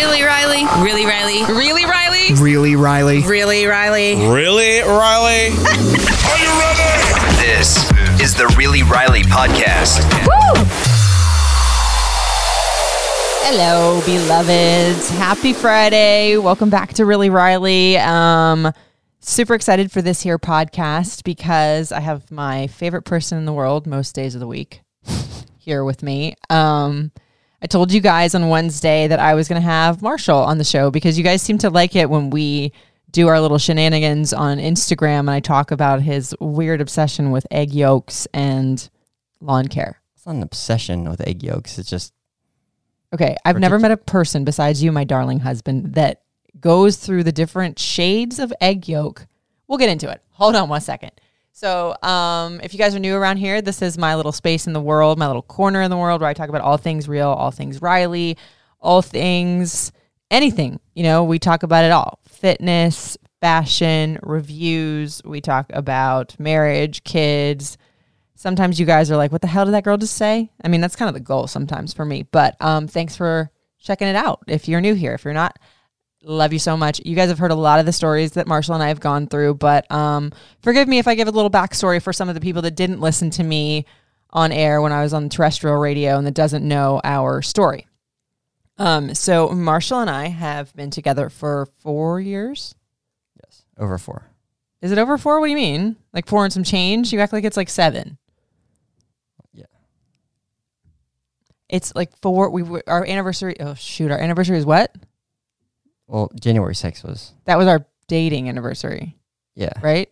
Really, Riley? Really, Riley? Really, Riley? Really, Riley? Really, Riley? Really, Riley? Are you ready? This is the Really Riley podcast. Woo! Hello, beloveds. Happy Friday. Welcome back to Really Riley. Um, super excited for this here podcast because I have my favorite person in the world most days of the week here with me. Um, I told you guys on Wednesday that I was going to have Marshall on the show because you guys seem to like it when we do our little shenanigans on Instagram and I talk about his weird obsession with egg yolks and lawn care. It's not an obsession with egg yolks. It's just Okay, I've never met a person besides you, my darling husband, that goes through the different shades of egg yolk. We'll get into it. Hold on one second. So, um, if you guys are new around here, this is my little space in the world, my little corner in the world where I talk about all things real, all things Riley, all things anything. You know, we talk about it all fitness, fashion, reviews. We talk about marriage, kids. Sometimes you guys are like, what the hell did that girl just say? I mean, that's kind of the goal sometimes for me. But um, thanks for checking it out. If you're new here, if you're not, love you so much. You guys have heard a lot of the stories that Marshall and I have gone through, but um, forgive me if I give a little backstory for some of the people that didn't listen to me on air when I was on terrestrial radio and that doesn't know our story. Um, so Marshall and I have been together for four years. yes, over four. Is it over four? What do you mean? Like four and some change? You act like it's like seven. Yeah. It's like four. We our anniversary. Oh shoot, our anniversary is what? Well, January 6th was That was our dating anniversary, yeah. right?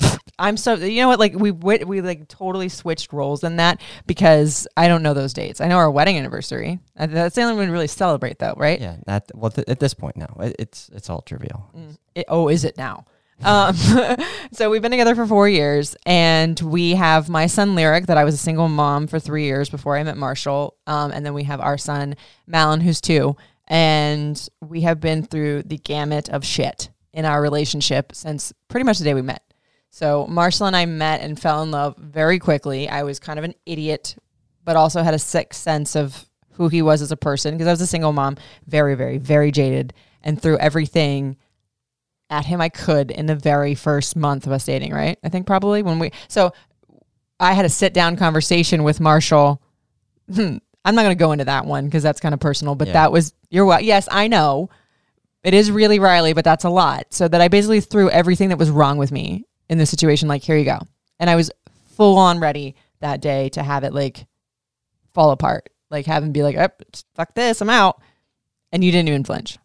I'm so you know what like we we we like totally switched roles in that because I don't know those dates. I know our wedding anniversary. Uh, That's the only one we really celebrate though, right? Yeah. That well th- at this point now, it, it's it's all trivial. It, oh, is it now? Um, so we've been together for four years, and we have my son Lyric. That I was a single mom for three years before I met Marshall, um, and then we have our son Malin, who's two, and we have been through the gamut of shit in our relationship since pretty much the day we met. So Marshall and I met and fell in love very quickly. I was kind of an idiot, but also had a sick sense of who he was as a person because I was a single mom, very, very, very jaded, and threw everything at him I could in the very first month of us dating, right? I think probably when we so I had a sit down conversation with Marshall. Hmm, I'm not going to go into that one because that's kind of personal, but Yeah. that was your what? Yes, I know. It is really Riley, but that's a lot. So that I basically threw everything that was wrong with me in this situation like here you go. And I was full on ready that day to have it like fall apart. Like have him be like, oh, fuck this, I'm out. And you didn't even flinch.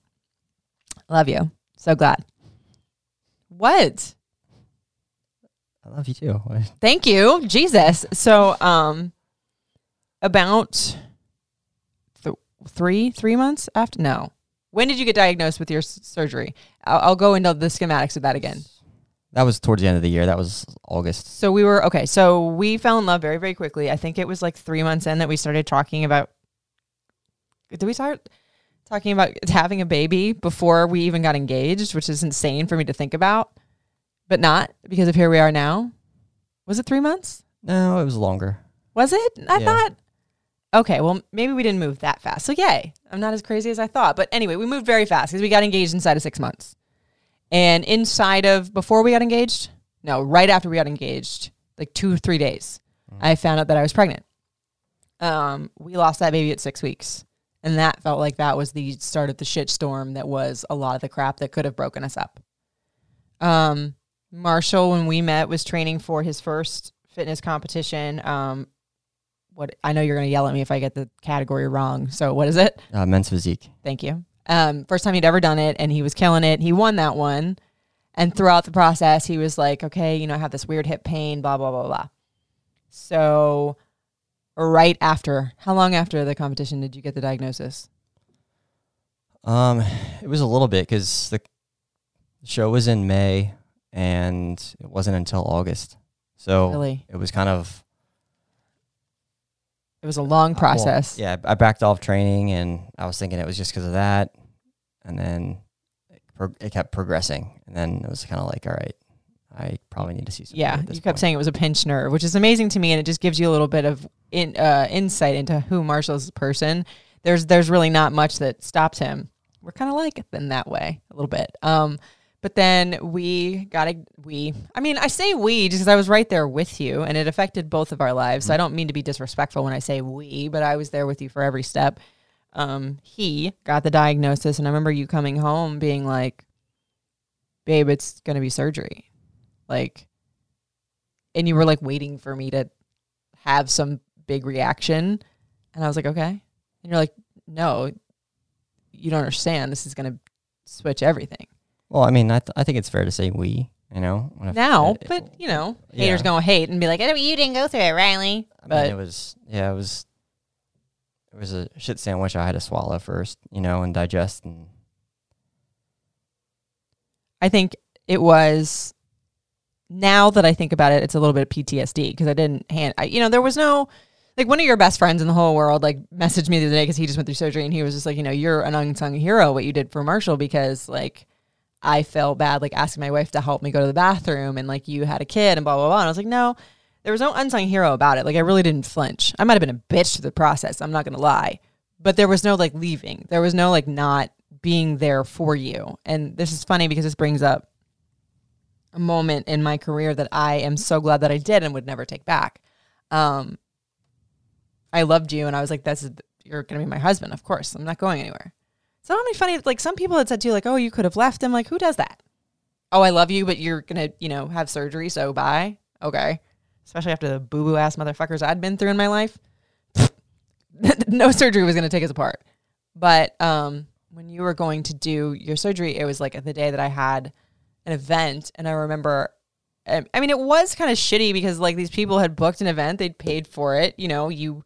Love you. So glad. What? I love you too. Thank you, Jesus. So, um, about three three months after. No, when did you get diagnosed with your s- surgery? I'll, I'll go into the schematics of that again. That was towards the end of the year. That was August. So we were okay. So we fell in love very very quickly. I think it was like three months in that we started talking about. Did we start talking about having a baby before we even got engaged, which is insane for me to think about, but not because of here we are now. Was it three months? No, it was longer. Was it? I Yeah. thought. Okay, well, maybe we didn't move that fast. So, yay. I'm not as crazy as I thought. But anyway, we moved very fast because we got engaged inside of six months. And inside of, before we got engaged, no, right after we got engaged, like two or three days, I found out that I was pregnant. Um, we lost that baby at six weeks. And that felt like that was the start of the shit storm that was a lot of the crap that could have broken us up. Um, Marshall, when we met, was training for his first fitness competition. Um, what I know you're going to yell at me if I get the category wrong. So what is it? Uh, men's physique. Thank you. Um, first time he'd ever done it, and he was killing it. He won that one, and throughout the process, he was like, "Okay, you know, I have this weird hip pain, blah blah blah blah." So, right after, how long after the competition did you get the diagnosis? Um, it was a little bit because the show was in May and it wasn't until August. So Really, it was kind of it was a long well, process. yeah, I backed off training and I was thinking it was just because of that, and then it, pro- it kept progressing, and then it was kind of like, all right, I probably need to see something. Yeah, you kept point. saying it was a pinch nerve, which is amazing to me, and it just gives you a little bit of in, uh, insight into who Marshall's a person. There's there's really not much that stops him. we're kind of like in that way a little bit. Um, but then we got a we. I mean, I say we just because I was right there with you, and it affected both of our lives. So I don't mean to be disrespectful when I say we, but I was there with you for every step. Um, he got the diagnosis, and I remember you coming home being like, "Babe, it's gonna be surgery," like, and you were like waiting for me to have some big reaction, and I was like, "Okay," and you're like, "No, you don't understand. This is gonna switch everything." Well, I mean, I, th- I think it's fair to say we, you know. when now, it- uh, but you know, haters gonna hate and be like, "Oh, you didn't go through it, Riley." I mean, But it was, yeah, it was, it was a shit sandwich I had to swallow first, you know, and digest. And I think it was. Now that I think about it, it's a little bit of PTSD because I didn't hand. I, you know, there was no like one of your best friends in the whole world like messaged me the other day because he just went through surgery and he was just like, you know, you're an unsung hero what you did for Marshall because like I felt bad like asking my wife to help me go to the bathroom and like you had a kid and blah blah blah. And I was like, no, there was no unsung hero about it. Like I really didn't flinch. I might have been a bitch to the process. I'm not gonna lie, but there was no like leaving. There was no like not being there for you. And this is funny because this brings up a moment in my career that I am so glad that I did and would never take back. Um, I loved you, and I was like, "That's you're gonna be my husband, of course. I'm not going anywhere." So only funny, like some people had said to you, like, "Oh, you could have left him." Like, who does that? Oh, I love you, but you're gonna, you know, have surgery, so bye. Okay, especially after the boo boo ass motherfuckers I'd been through in my life. no surgery was gonna take us apart. But um, when you were going to do your surgery, it was like the day that I had an event, and I remember. um, I mean, it was kind of shitty because like these people had booked an event, they'd paid for it. You know, you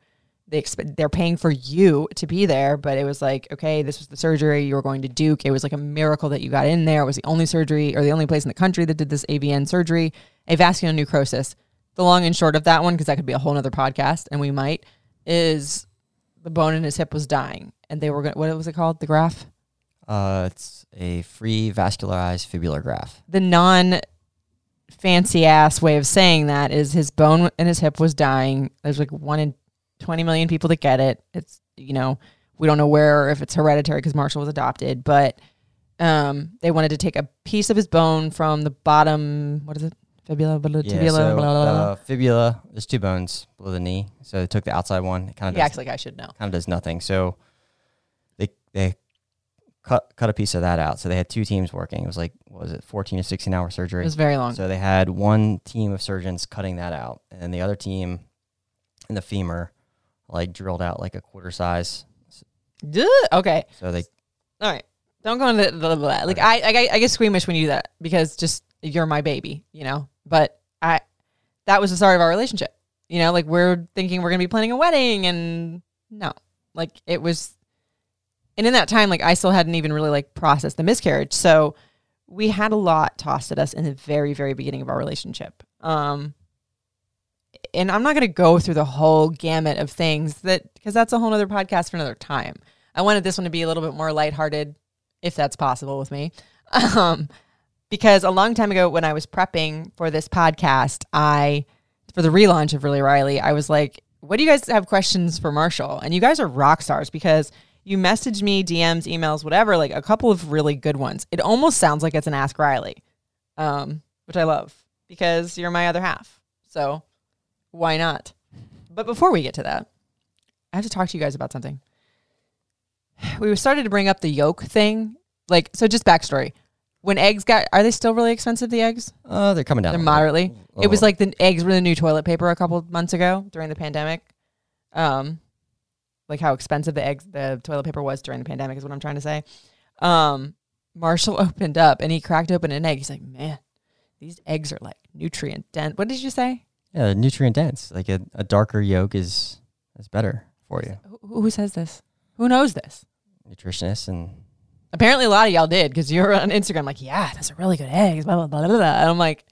they expect they're paying for you to be there, but it was like, okay, this was the surgery you were going to Duke. It was like a miracle that you got in there. It was the only surgery or the only place in the country that did this AVN surgery, avascular necrosis. The long and short of that one, because that could be a whole nother podcast, and we might, is the bone in his hip was dying, and they were going. What was it called? The graft. uh, it's a free vascularized fibular graft. the non fancy ass way of saying that is his bone in his hip was dying. There's like one in 20 million people that get it. It's, you know, we don't know where or if it's hereditary because Marshall was adopted, but um, they wanted to take a piece of his bone from the bottom, what is it? Fibula, blah, Yeah, tibula, so, blah, blah, blah. uh, fibula, there's two bones below the knee. So they took the outside one. It kind of acts does, like I should know. kind of does nothing. So they they cut cut a piece of that out. So they had two teams working. It was like what was it, 14 to 16 hour surgery? It was very long. So they had one team of surgeons cutting that out, and the other team in the femur like drilled out like a quarter size. Duh. Okay. So they All right. Don't go into the, the, the like I, I I get squeamish when you do that because just you're my baby, you know. But I that was the start of our relationship. You know, like we're thinking we're gonna be planning a wedding, and no, like it was. And in that time, like I still hadn't even really like processed the miscarriage, so we had a lot tossed at us in the very very beginning of our relationship. Um, and I'm not going to go through the whole gamut of things that because that's a whole other podcast for another time. I wanted this one to be a little bit more lighthearted, if that's possible with me. Um, because a long time ago, when I was prepping for this podcast, I for the relaunch of Really Riley, I was like, "What do you guys have questions for Marshall?" And you guys are rock stars because you messaged me, DMs, emails, whatever, like a couple of really good ones. It almost sounds like it's an Ask Riley, um, which I love because you're my other half. So why not? But before we get to that, I have to talk to you guys about something. We started to bring up the yolk thing. Like, so just backstory. When eggs got, are they still really expensive, the eggs? uh they're coming down. They're a little. moderately. It was like the eggs were the new toilet paper a couple months ago during the pandemic. Um, like how expensive the eggs, the toilet paper was during the pandemic is what I'm trying to say. Um, Marshall opened up and he cracked open an egg. He's like, man, these eggs are like nutrient dense. What did you say? Yeah, nutrient dense. Like a, a darker yolk is is better for you. Who, who says this? Who knows this? Nutritionists and Apparently, a lot of y'all did because you're on Instagram like, yeah, those are really good eggs. Blah blah blah blah. And I'm like,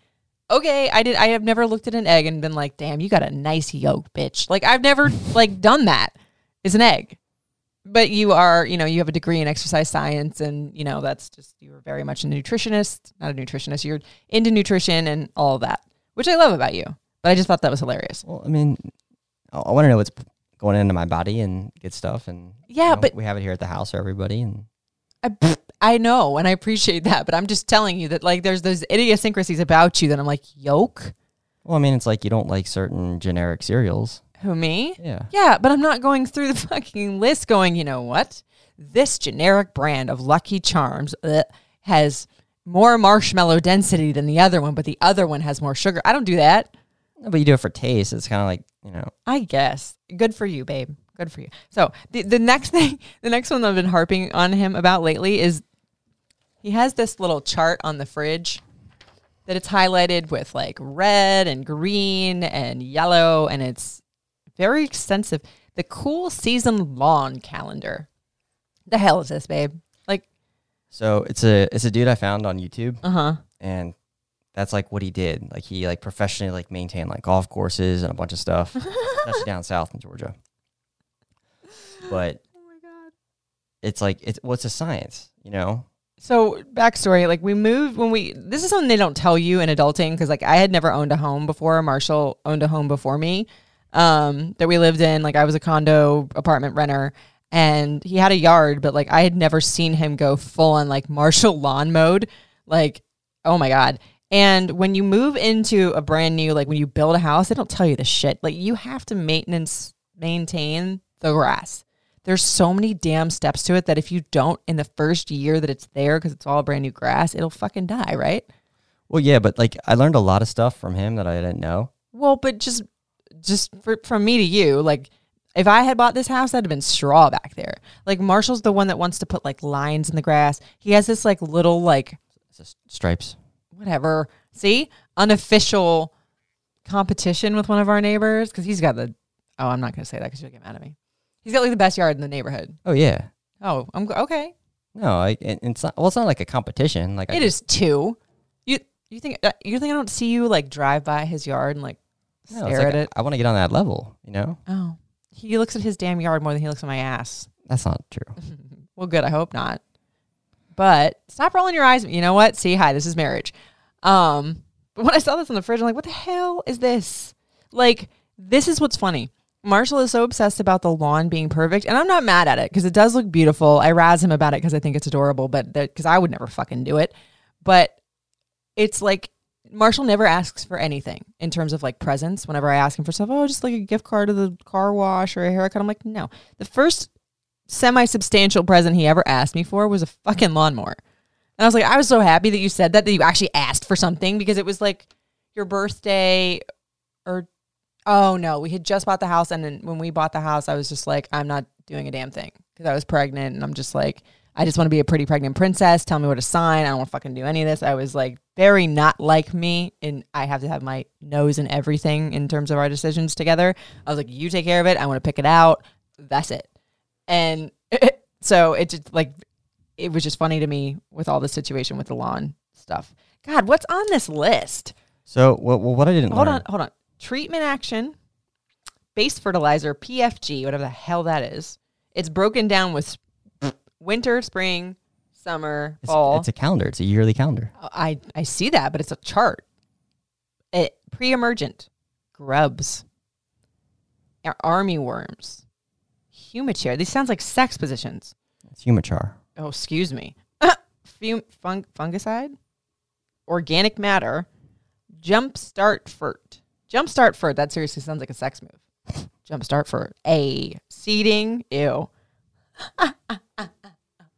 okay, I did. I have never looked at an egg and been like, damn, you got a nice yolk, bitch. Like I've never like done that. It's an egg, but you are, you know, you have a degree in exercise science, and you know that's just you are very much a nutritionist, not a nutritionist. You're into nutrition and all of that, which I love about you. But I just thought that was hilarious. well, I mean, I, I want to know what's going into my body and good stuff. And you Yeah, know, but we have it here at the house for everybody. And I, I know, and I appreciate that, but I'm just telling you that like there's those idiosyncrasies about you that I'm like yolk. Well, I mean, it's like you don't like certain generic cereals. Who me? Yeah. Yeah, but I'm not going through the fucking list going, you know what? This generic brand of Lucky Charms uh, has more marshmallow density than the other one, but the other one has more sugar. I don't do that. No, but you do it for taste. It's kind of like you know. I guess. Good for you, babe. Good for you. So the the next thing, the next one I've been harping on him about lately is he has this little chart on the fridge that it's highlighted with like red and green and yellow, and it's very extensive. The cool season lawn calendar. The hell is this, babe? Like, So it's a it's a dude I found on YouTube, uh huh. and that's like what he did. Like he like professionally like maintained like golf courses and a bunch of stuff, especially down south in Georgia. But Oh my god. it's like it's what's a science, you know? So backstory, like we moved when we. This is something they don't tell you in adulting because like I had never owned a home before. Marshall owned a home before me, um, that we lived in. Like I was a condo apartment renter, and he had a yard, but like I had never seen him go full on like Marshall lawn mode. Like, oh my god. And when you move into a brand new, like when you build a house, they don't tell you this shit. Like you have to maintenance maintain the grass. There's so many damn steps to it that if you don't in the first year that it's there because it's all brand new grass, it'll fucking die, right? Well, yeah, but like I learned a lot of stuff from him that I didn't know. Well, but just just for, from me to you, like if I had bought this house, that'd have been straw back there. Like Marshall's the one that wants to put like lines in the grass. He has this like little like stripes. Whatever. See, unofficial competition with one of our neighbors because he's got the. Oh, I'm not gonna say that because you'll get mad at me. He's got like the best yard in the neighborhood. Oh yeah. Oh, I'm okay. No, I and it's not. Well, it's not like a competition. Like I It is two. You you think uh, you think I don't see you like drive by his yard and like No, stare it's like at it? I want to get on that level. You know, Oh, he looks at his damn yard more than he looks at my ass. that's not true. Well, good. I hope not. But stop rolling your eyes. You know what? See, hi, this is marriage. Um, but when I saw this in the fridge, I'm like, what the hell is this? Like, this is what's funny. Marshall is so obsessed about the lawn being perfect, and I'm not mad at it because it does look beautiful. I razz him about it because I think it's adorable, but because I would never fucking do it. But it's like Marshall never asks for anything in terms of like presents. Whenever I ask him for stuff, oh, just like a gift card to the car wash or a haircut, I'm like, no. The first semi substantial present he ever asked me for was a fucking lawnmower. And I was like, I was so happy that you said that, that you actually asked for something because it was like your birthday or, oh no, we had just bought the house. And then when we bought the house, I was just like, I'm not doing a damn thing because I was pregnant. And I'm just like, I just want to be a pretty pregnant princess. Tell me what to sign. I don't want to fucking do any of this. I was like very not like me. And I have to have my nose in everything in terms of our decisions together. I was like, you take care of it. I want to pick it out. That's it. And so it just like it was just funny to me with all the situation with the lawn stuff. God, what's on this list? So, well, well what I didn't Hold learn. on, hold on. Treatment action, base fertilizer, PFG, whatever the hell that is. It's broken down with winter, spring, summer, It's, fall. it's a calendar. It's a yearly calendar. Uh, I I see that, but it's a chart. It pre-emergent grubs, army worms, humichair. These sounds like sex positions. It's Humichar. Oh, excuse me. Fung- fungicide, organic matter, jumpstart fert. Jumpstart fert. That seriously sounds like a sex move. Jumpstart fert. A seeding. Ew.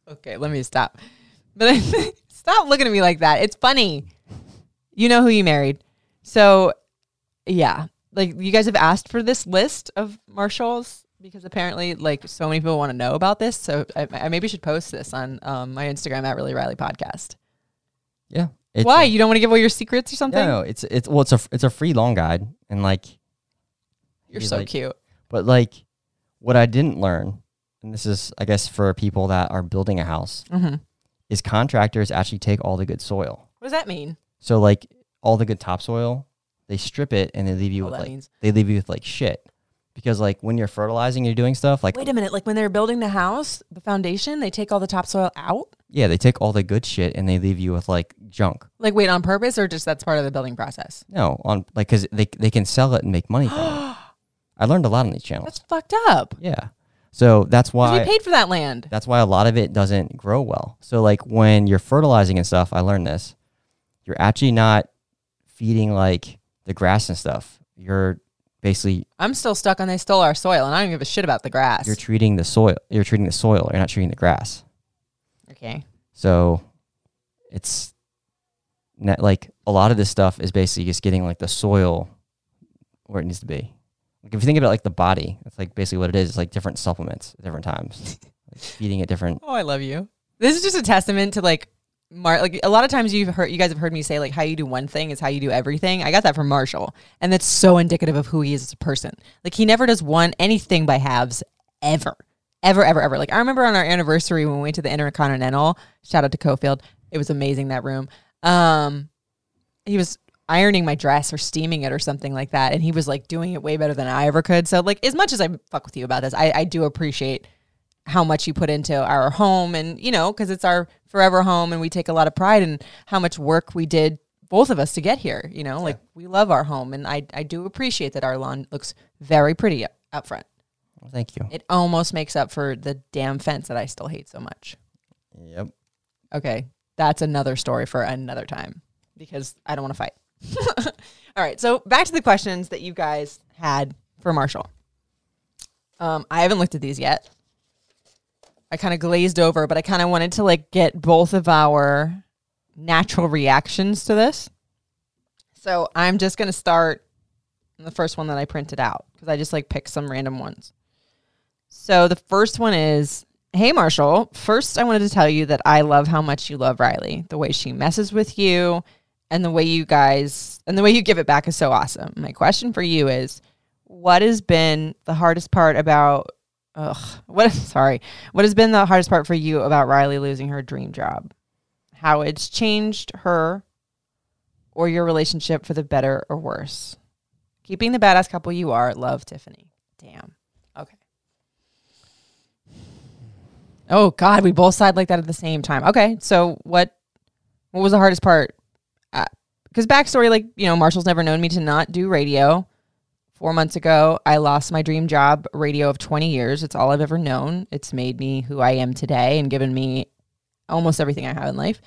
okay, let me stop. But stop looking at me like that. It's funny. You know who you married. So, yeah. Like you guys have asked for this list of Marshalls because apparently like so many people want to know about this. So I, I maybe should post this on um, my Instagram at Really Riley Podcast. Yeah. Why? a- you don't want to give away your secrets or something? no, no, it's it's well, it's a it's a free long guide, and like You're so like- cute. But like, what I didn't learn, and this is, I guess, for people that are building a house, Mm-hmm. is contractors actually take all the good soil. What does that mean? So like all the good topsoil, they strip it and they leave you All with like means. they leave you with like shit. Because like when you're fertilizing, you're doing stuff like Wait a minute. Like when they're building the house, the foundation, they take all the topsoil out? yeah, they take all the good shit and they leave you with like junk. Like wait, on purpose or just that's part of the building process? No, on like because they they can sell it and make money from it. I learned a lot on these channels. That's fucked up. Yeah. So that's 'Cause why we paid for that land. that's why a lot of it doesn't grow well. So like when you're fertilizing and stuff, I learned this. You're actually not feeding like the grass and stuff. You're basically I'm still stuck on they stole our soil, and I don't give a shit about the grass. you're treating the soil. You're treating the soil. You're not treating the grass. okay. So it's not like a lot of this stuff is basically just getting like the soil where it needs to be. Like if you think about like the body, that's like basically what it is. It's like different supplements at different times, like feeding it different. Oh, I love you. This is just a testament to like Mar like a lot of times you've heard you guys have heard me say like how you do one thing is how you do everything. I got that from Marshall. And that's so indicative of who he is as a person. Like he never does one anything by halves ever. Ever, ever, ever. Like I remember on our anniversary when we went to the Intercontinental, shout out to Cofield. It was amazing that room. Um he was ironing my dress or steaming it or something like that. And he was like doing it way better than I ever could. So like as much as I fuck with you about this, I, I do appreciate how much you put into our home and you know because it's our forever home and we take a lot of pride in how much work we did both of us to get here you know? Like we love our home and I, I do appreciate that our lawn looks very pretty up, up front. Well, thank you. it almost makes up for the damn fence that i still hate so much. Yep. okay. That's another story for another time because i don't want to fight. All right. So back to the questions that you guys had for marshall. Um, i haven't looked at these yet I kind of glazed over, but I kind of wanted to like get both of our natural reactions to this. So I'm just going to start the first one that I printed out because I just like picked some random ones. So the first one is Hey Marshall, first I wanted to tell you that I love how much you love Riley. The way she messes with you and the way you guys and the way you give it back is so awesome. My question for you is what has been the hardest part about ugh. What sorry. What has been the hardest part for you about riley losing her dream job? How it's changed her or your relationship for the better or worse? Keeping the badass couple you are love tiffany. Damn. Okay. Oh god we both sighed like that at the same time. Okay so what what was the hardest part? Uh, because backstory like you know marshall's never known me to not do radio Four months ago, I lost my dream job, radio of 20 years. It's all I've ever known. It's made me who I am today and given me almost everything I have in life.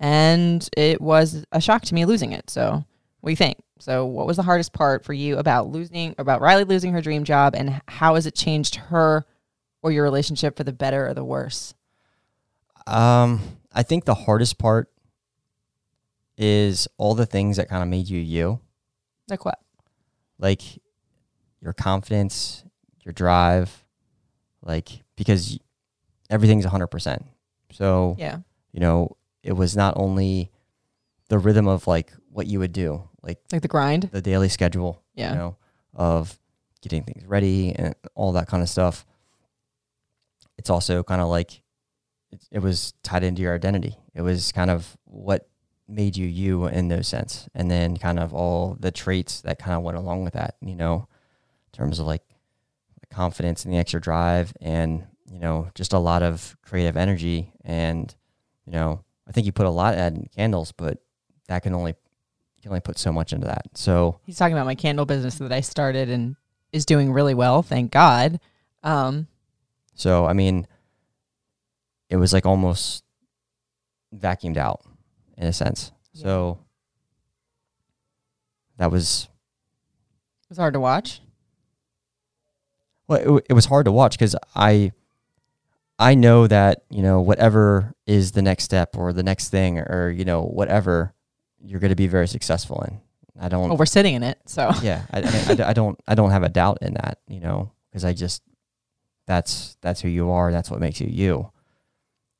And it was a shock to me losing it. So, what do you think? So, what was the hardest part for you about losing, about Riley losing her dream job, and how has it changed her or your relationship for the better or the worse? Um, I think the hardest part is all the things that kind of made you you. Like what? Like your confidence, your drive, like because everything's 100%. So, Yeah. you know, it was not only the rhythm of like what you would do, like Like the grind? the daily schedule, Yeah. you know, of getting things ready and all that kind of stuff. It's also kind of like it, it was tied into your identity. It was kind of what made you you in those sense and then kind of all the traits that kind of went along with that you know in terms of like the confidence and the extra drive and you know just a lot of creative energy and you know i think you put a lot in candles but that can only you can only put so much into that so He's talking about my candle business that I started and is doing really well, thank God. Um, so i mean it was like almost vacuumed out in a sense Yeah. so that was it was hard to watch. Well, it, w- it was hard to watch because I, I know that you know whatever is the next step or the next thing or, you know whatever you're going to be very successful in. I don't. Well, we're sitting in it, so yeah, I, I, mean, I I don't. I don't have a doubt in that. You know, because I just that's that's who you are. That's what makes you you.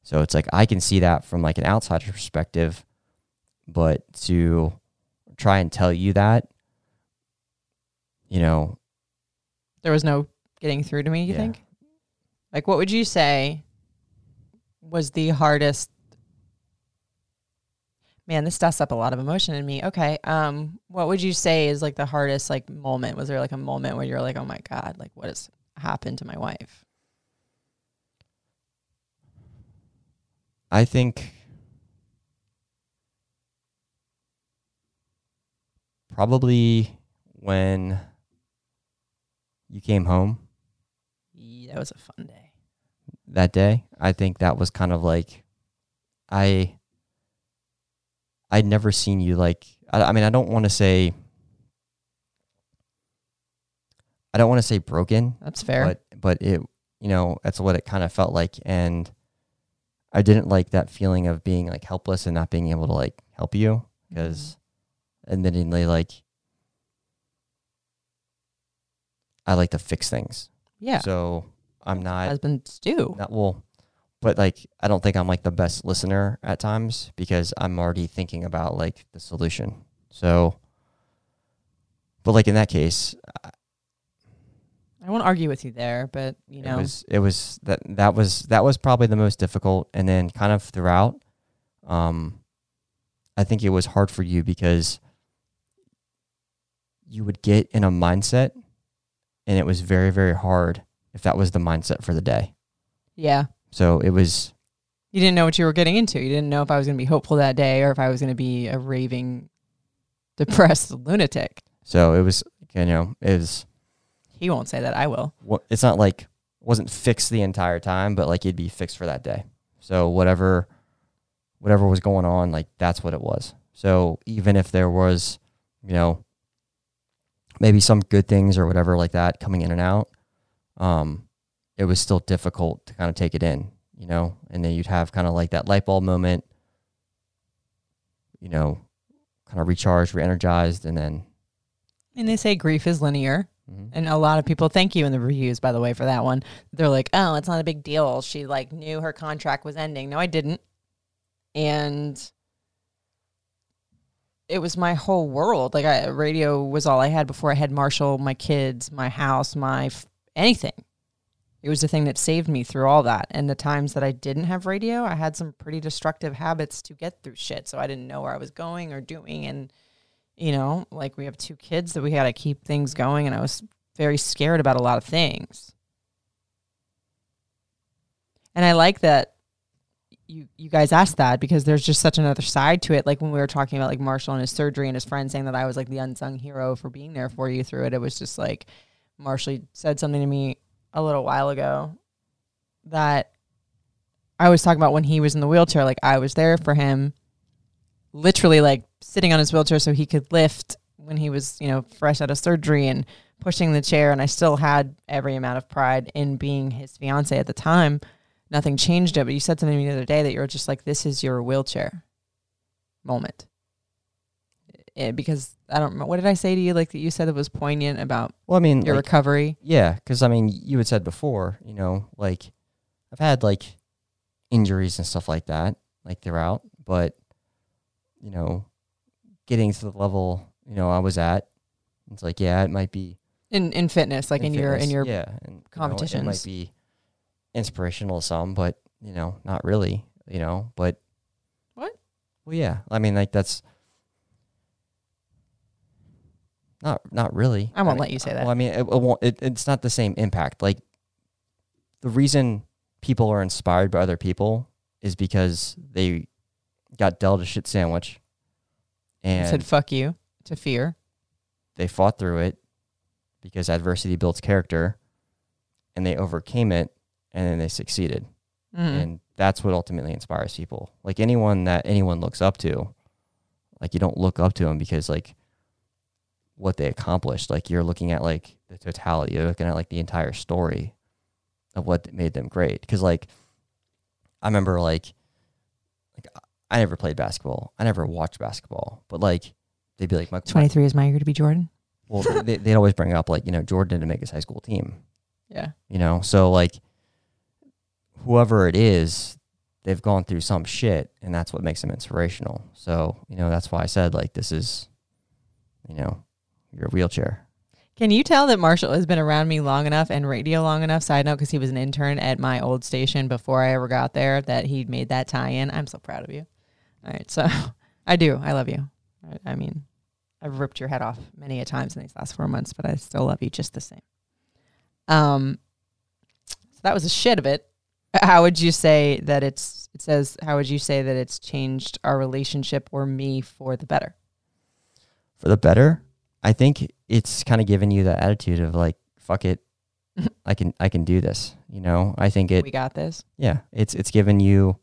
So it's like I can see that from like an outsider perspective, but to try and tell you that, you know, there was no getting through to me. You Yeah. think? Like, what would you say was the hardest? Man, this stuffs up a lot of emotion in me. Okay, um, what would you say is like the hardest like moment? Was there like a moment where you're like, oh my god, like what has happened to my wife? I think probably when you came home. That was a fun day. that day. I think that was kind of like I I'd never seen you like I, I mean I don't want to say I don't want to say broken, That's fair. but but it you know that's what it kind of felt like and I didn't like that feeling of being like helpless and not being able to like help you mm-hmm. because admittingly like I like to fix things. yeah. So I'm not Husbands do. not well, but like I don't think I'm like the best listener at times because I'm already thinking about like the solution. So, but like in that case, I won't argue with you there, but you know, it was it was that that was that was probably the most difficult, and then kind of throughout, um, I think it was hard for you because you would get in a mindset, and it was very very hard if that was the mindset for the day. yeah. So it was You didn't know what you were getting into. You didn't know if I was going to be hopeful that day or if I was going to be a raving, depressed lunatic. So it was, you know, it was. He won't say that. I will. It's not like wasn't fixed the entire time, but like it'd be fixed for that day. So whatever, whatever was going on, like that's what it was. So even if there was, you know, maybe some good things or whatever like that coming in and out, um, it was still difficult to kind of take it in, you know. And then you'd have kind of like that light bulb moment, you know, kind of recharged, re-energized, and then. And they say grief is linear. Mhm. And a lot of people thank you in the reviews, by the way, for that one. They're like, "Oh, it's not a big deal. She like knew her contract was ending." No, I didn't. And it was my whole world. Like, I, radio was all I had before I had Marshall, my kids, my house, my f- anything. It was the thing that saved me through all that. And the times that I didn't have radio, I had some pretty destructive habits to get through shit. So I didn't know where I was going or doing. And you know, like we have two kids that we got to keep things going, and I was very scared about a lot of things. And I like that you you guys asked that because there's just such another side to it. Like when we were talking about like Marshall and his surgery and his friend saying that I was like the unsung hero for being there for you through it. It was just like Marshall said something to me a little while ago that I was talking about when he was in the wheelchair. Like I was there for him, literally like sitting on his wheelchair so he could lift when he was, you know, fresh out of surgery and pushing the chair. And I still had every amount of pride in being his fiance at the time. Nothing changed it. But you said something to me the other day that you were just like, this is your wheelchair moment. Eh, because I don't know. What did I say to you? Like that you said it was poignant about Well, I mean, your like, recovery. Yeah, because I mean, you had said before, you know, like I've had like injuries and stuff like that, like throughout, but you know, getting to the level you know I was at, it's like yeah, it might be In, in fitness, like in, your in fitness, your yeah and, you know, it competitions. might be inspirational to some, but you know, not really, you know, but What? Well, yeah, I mean, like that's. Not, not really. I won't mean, let you say that. Well, I mean, it, it won't. It, it's not the same impact. Like, the reason people are inspired by other people is because they got dealt a shit sandwich, and said fuck you to fear. they fought through it because adversity builds character, and they overcame it, and then they succeeded, Mm. and that's what ultimately inspires people. Like anyone that anyone looks up to, like you don't look up to them because like what they accomplished. Like you're looking at like the totality. You're looking at like the entire story of what made them great. Because like I remember like like I never played basketball. I never watched basketball. But like they'd be like, my, my 23 is my year to be Jordan. well, they, they'd always bring up like you know Jordan didn't make his high school team. Yeah. You know, so like whoever it is, they've gone through some shit, and that's what makes them inspirational. So you know that's why I said like this is, you know, your wheelchair. Can you tell that Marshall has been around me long enough and radio long enough? Side note, because he was an intern at my old station before I ever got there, that he made that tie in. I'm so proud of you. All right. So I do. I love you. I- I mean, I've ripped your head off many a times in these last four months, but I still love you just the same. Um, so that was a shit of it. How would you say that it's, it says, how would you say that it's changed our relationship or me for the better? For the better, I think it's kind of given you the attitude of like fuck it, I can I can do this. You know, I think it we got this. yeah, it's it's given you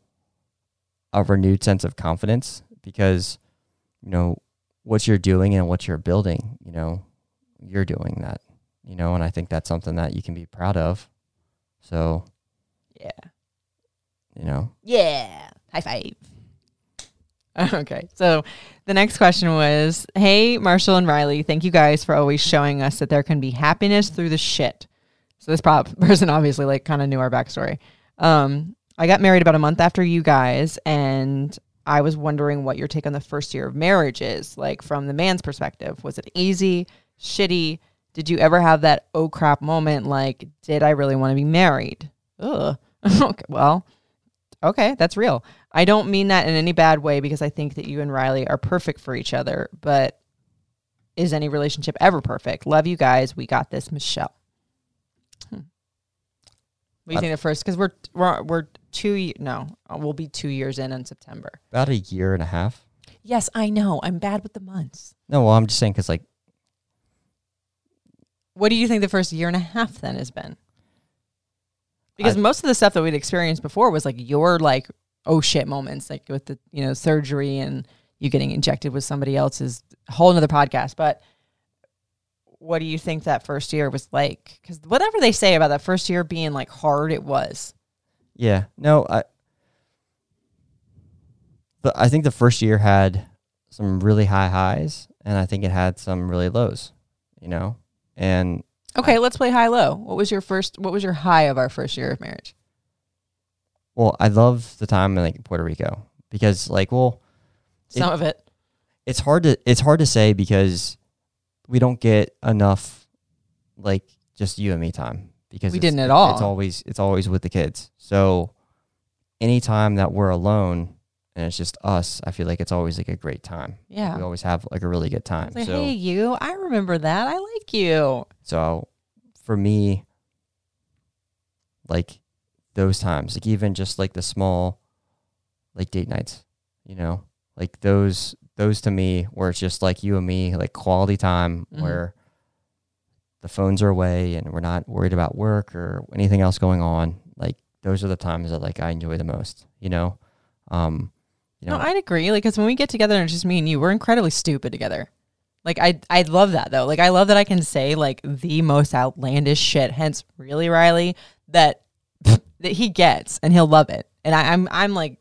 a renewed sense of confidence because you know what you're doing and what you're building, you know, you're doing that. You know, and I think that's something that you can be proud of. So, Yeah. you know, Yeah. High five. Okay. So the next question was Hey, Marshall and Riley, thank you guys for always showing us that there can be happiness through the shit. So this prop person obviously like kind of knew our backstory. Um, I got married about a month after you guys, and I was wondering what your take on the first year of marriage is, like from the man's perspective. Was it easy, shitty? Did you ever have that oh crap moment like, did I really want to be married? Ugh. okay, well, okay, that's real. I don't mean that in any bad way because I think that you and Riley are perfect for each other, but is any relationship ever perfect? Love you guys. We got this, Michelle. Hmm. What do you think the first? Because we're we're we're two. No, uh, we'll be two years in in September. about a year and a half. Yes, I know. I'm bad with the months. No, well, I'm just saying because like What do you think the first year and a half then has been? Because I- most of the stuff that we'd experienced before was like your like oh shit moments, like with the you know surgery and you getting injected with somebody else's whole another podcast. But what do you think that first year was like? Because whatever they say about that first year being like hard, it was. Yeah. No, I the, I think the first year had some really high highs and I think it had some really lows, you know? And Okay, let's play high low. What was your first? What was your high of our first year of marriage? well, I love the time in like Puerto Rico because like, well, Some of it. it's hard to it's hard to say because we don't get enough like just you and me time because We it's- didn't at all. It's always it's always with the kids. So anytime that we're alone and it's just us, I feel like it's always like a great time. Yeah. We always have like a really good time. Like, so hey, you, I remember that. I like you. so for me like those times, like even just like the small like date nights, you know, like those those to me where it's just like you and me, like quality time Mhm. where the phones are away and we're not worried about work or anything else going on. Like those are the times that like I enjoy the most, you know. Um you know, No, I'd agree. Like, because when we get together and it's just me and you, we're incredibly stupid together. Like, I I love that though. Like, I love that I can say like the most outlandish shit. Hence, really, Riley, that that he gets and he'll love it. And I, I'm I'm like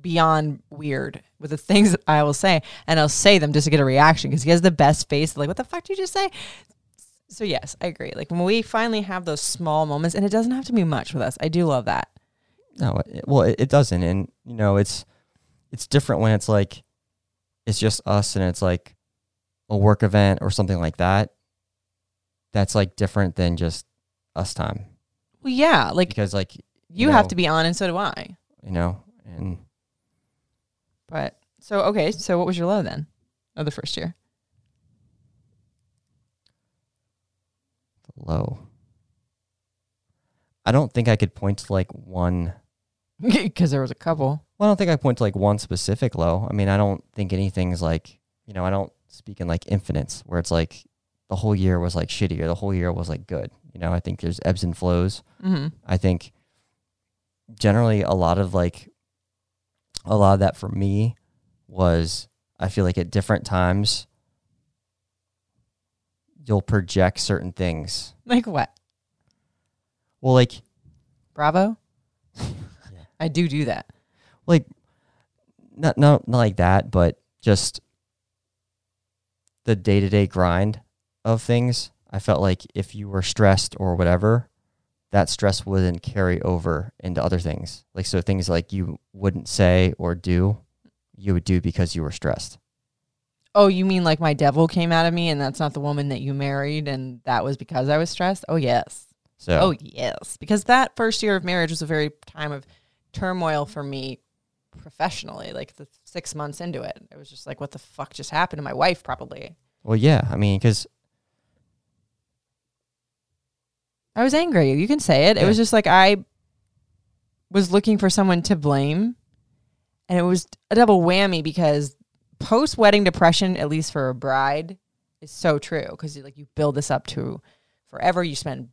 beyond weird with the things that I will say, and I'll say them just to get a reaction because he has the best face. Like, what the fuck did you just say? So yes, I agree. Like when we finally have those small moments, and it doesn't have to be much with us. I do love that. No, it, well, it, it doesn't, and you know, it's it's different when it's like it's just us and it's like a work event or something like that. That's like different than just us time Well, yeah, like because like you have know- to be on, and so do I. you know, and But so okay, so what was your low then of the first year? Low. I don't think I could point to like one. Because there was a couple. Well, I don't think I point to like one specific low. I mean, I don't think anything's like you know. I don't speak in like infinites where it's like the whole year was like shitty or the whole year was like good. You know, I think there's ebbs and flows. Mm-hmm. I think generally a lot of like a lot of that for me was I feel like at different times you'll project certain things. Like what? Well, like Bravo. I do do that. like not not not like that, but just the day to day grind of things. I felt like if you were stressed or whatever, that stress wouldn't carry over into other things. Like so things like you wouldn't say or do, you would do because you were stressed. Oh, you mean like my devil came out of me, and that's not the woman that you married, and that was because I was stressed? Oh yes. So Oh yes, because that first year of marriage was a very time of turmoil for me professionally. Like the six months into it, it was just like, what the fuck just happened to my wife? Probably. well, yeah. I mean, because I was angry. You can say it. It was just like I was looking for someone to blame. And it was a double whammy because post wedding depression, at least for a bride, is so true. Because like you build this up to forever. You spend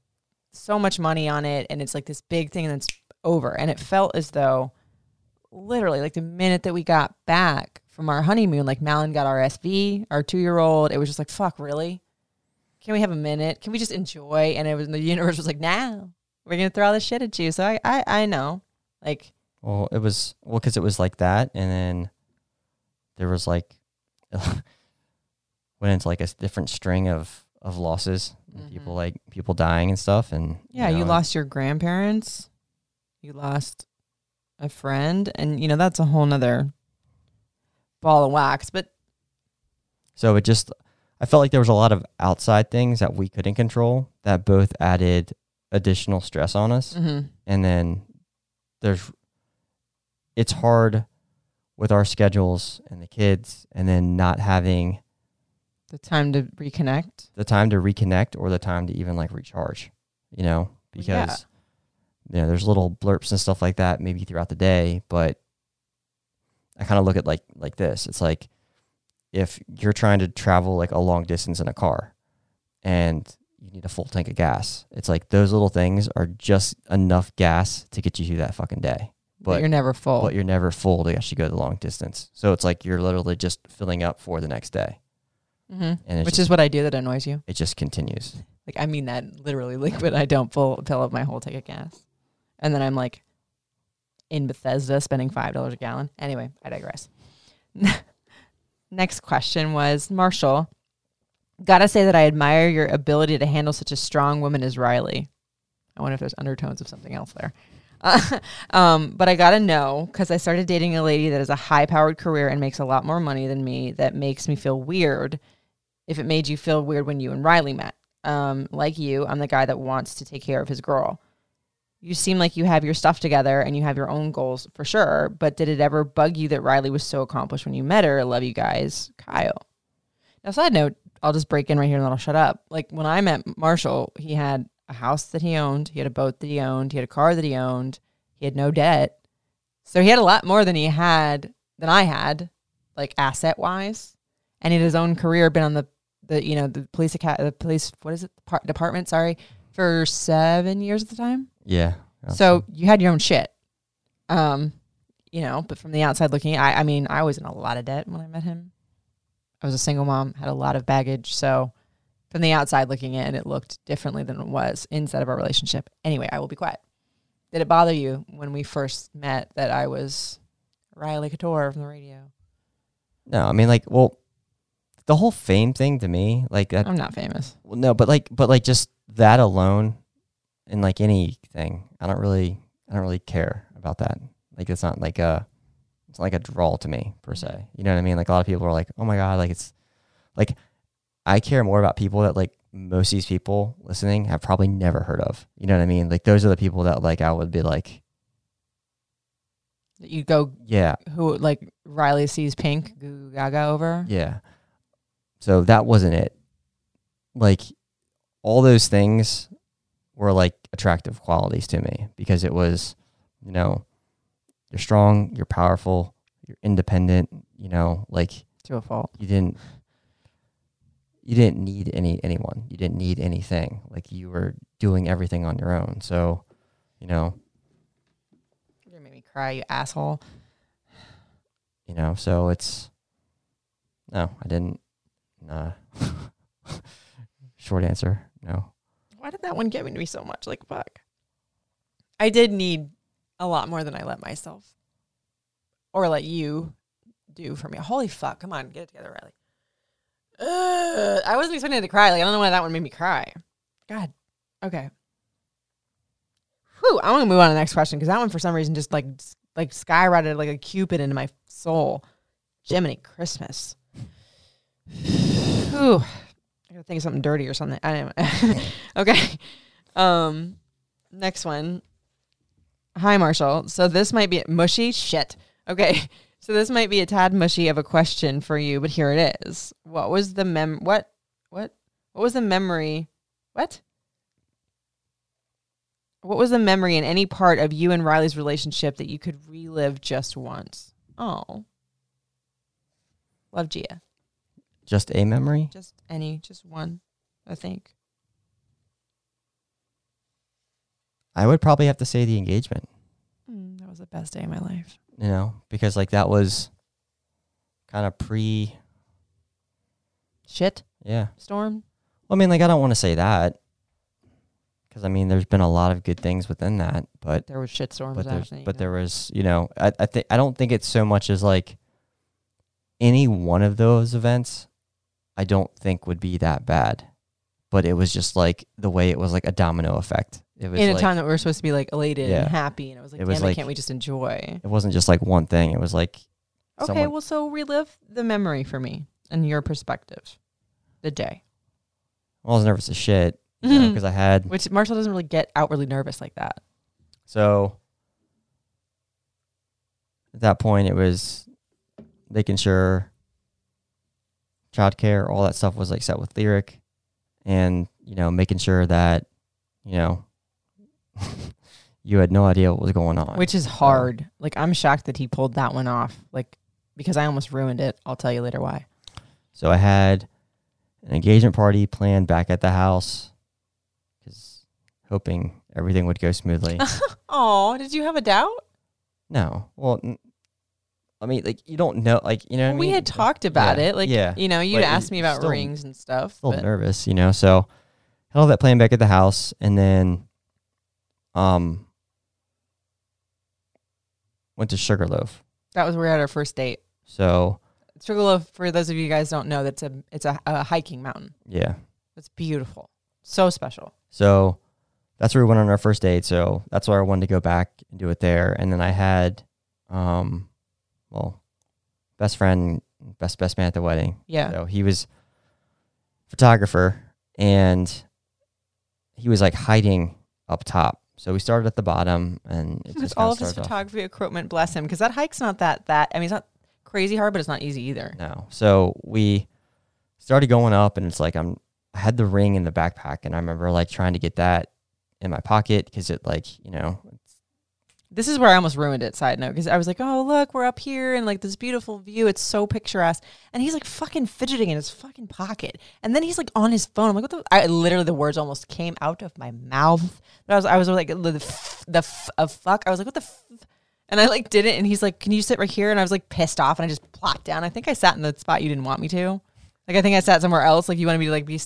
so much money on it and it's like this big thing that's over. And it felt as though literally like the minute that we got back from our honeymoon, like Malin got RSV, our two year old, it was just like, fuck, really? Can we have a minute? Can we just enjoy? And it was the universe was like, now we're gonna throw all this shit at you. So I I, I know. Like Well, it was well because it was like that, and then there was like went into like a different string of of losses, and people like people dying and stuff, and Mm-hmm. Yeah, you, know, lost your grandparents. You lost a friend, and you know that's a whole nother ball of wax. But So it just, I felt like there was a lot of outside things that we couldn't control that both added additional stress on us, mhm. and then there's, it's hard with our schedules and the kids, and then not having the time to reconnect. the time to reconnect or the time to even like recharge, you know, because yeah. you know there's little blurps and stuff like that maybe throughout the day, but I kind of look at like like this. It's like if you're trying to travel like a long distance in a car and you need a full tank of gas, it's like those little things are just enough gas to get you through that fucking day. But, But you're never full. but you're never full to actually go the long distance. So it's like you're literally just filling up for the next day. Mhm. And Which just, is what I do that annoys you. it just continues. Like I mean that literally. Like, but I don't full fill up my whole tank of gas, and then I'm like in Bethesda spending five dollars a gallon. Anyway, I digress. Next question was Marshall. Gotta say that I admire your ability to handle such a strong woman as Riley. I wonder if there's undertones of something else there. Um, but I gotta know because I started dating a lady that has a high powered career and makes a lot more money than me. That makes me feel weird. If it made you feel weird when you and Riley met, um, like you, I'm the guy that wants to take care of his girl. You seem like you have your stuff together and you have your own goals for sure. But did it ever bug you that Riley was so accomplished when you met her? Love you guys, Kyle. Now, side note, I'll just break in right here and then I'll shut up. Like when I met Marshall, he had a house that he owned, he had a boat that he owned, he had a car that he owned, he had no debt. So he had a lot more than he had than I had, like asset wise. And he had his own career, been on the the you know the police aca- the police what is it Par- department sorry for seven years at the time. Yeah. So you had your own shit. Um, you know, but from the outside looking, I I mean, I was in a lot of debt when I met him. I was a single mom, had a lot of baggage, so from the outside looking in, it looked differently than it was inside of our relationship. Anyway, I will be quiet. Did it bother you when we first met that I was Riley Couture from the radio? No, I mean like, well, the whole fame thing to me, like that. I'm not famous. well, no, but like, but like just that alone, and like anything, I don't really, I don't really care about that. Like it's not like a, it's not like a draw to me per se. You know what I mean? Like a lot of people are like, oh my god, like it's, like, I care more about people that like most of these people listening have probably never heard of. You know what I mean? Like those are the people that like I would be like, That you go yeah, who like Riley sees pink, goo gaga over. Yeah. So that wasn't it. Like all those things were like attractive qualities to me because it was, you know, you're strong, you're powerful, you're independent, you know, like To a fault. you didn't you didn't need any anyone. You didn't need anything. Like you were doing everything on your own. So, you know, You're me cry, you asshole. you know, so it's no, I didn't uh short answer, no. Why did that one get me to be so much? Like fuck. I did need a lot more than I let myself or let you do for me. Holy fuck! Come on, get it together, Riley. Ugh, I wasn't expecting to cry. Like I don't know why that one made me cry. God. Okay. Whew. I'm gonna move on to the next question because that one for some reason just like like skyrocketed like a cupid into my soul. Jiminy Christmas. Whew. I gotta think of something dirty or something. I don't know. okay. Um, next one. Hi, Marshall. So this might be mushy shit. Okay. So this might be a tad mushy of a question for you, but here it is. What was the mem? What? What? What was the memory? What? What was the memory in any part of you and Riley's relationship that you could relive just once? Oh. Love Gia. Just a memory? Just any, just one, I think. I would probably have to say the engagement. The best day of my life. You know, because like that was kind of pre. Shit Yeah. storm. Well, I mean, like I don't want to say that because I mean, there's been a lot of good things within that, but There was shit storms. but happening, but there was you know I I think I don't think it's so much as like any one of those events. I don't think would be that bad, but it was just like the way it was like a domino effect. It was in a like, time that we were supposed to be like elated Yeah. and happy, and it was like, It was damn it, like- can't we just enjoy? it wasn't just like one thing. It was like Okay, someone- well, so relive the memory for me and your perspective. The day, I was nervous as shit because mm-hmm. I had which Marshall doesn't really get outwardly nervous like that. So at that point, it was making sure childcare, all that stuff was like set with Lyric, and you know, making sure that you know you had no idea what was going on. Which is uh, hard. Like I'm shocked that he pulled that one off. Like because I almost ruined it. I'll tell you later why. so I had an engagement party planned back at the house, because hoping everything would go smoothly. Oh, did you have a doubt? no, well. N- I mean, like you don't know, like you know. what I we mean? had talked about Yeah, it. Like, yeah. you know, you'd But asked me about still- rings and stuff. a little but- nervous, you know. So had all that plan back at the house, and then um went to Sugarloaf. That was where we had our first date. So Sugarloaf, for those of you guys who don't know, that's a it's a, a hiking mountain. yeah, It's beautiful, so special. so that's where we went on our first date. So that's why I wanted to go back and do it there. And then I had um well best friend, best best man at the wedding. Yeah, So he was photographer and he was like hiding up top. So we started at the bottom and it just all of his photography equipment, bless him, because that hike's not that that. I mean, it's not crazy hard, but it's not easy either. No. So we started going up and it's like I'm I had the ring in the backpack and I remember like trying to get that in my pocket because it like, you know, This is where I almost ruined it. Side note, because I was like, "Oh, look, we're up here and like this beautiful view. It's so picturesque." And he's like fucking fidgeting in his fucking pocket, and then he's like on his phone. I'm like, "What the?" I literally the words almost came out of my mouth. But I was I was like the f- the f- of fuck. I was like, "What the?" F-? And I like did it, and he's like, "Can you sit right here?" And I was like pissed off, and I just plopped down. I think I sat in the spot you didn't want me to. Like I think I sat somewhere else. Like you wanted me to like be.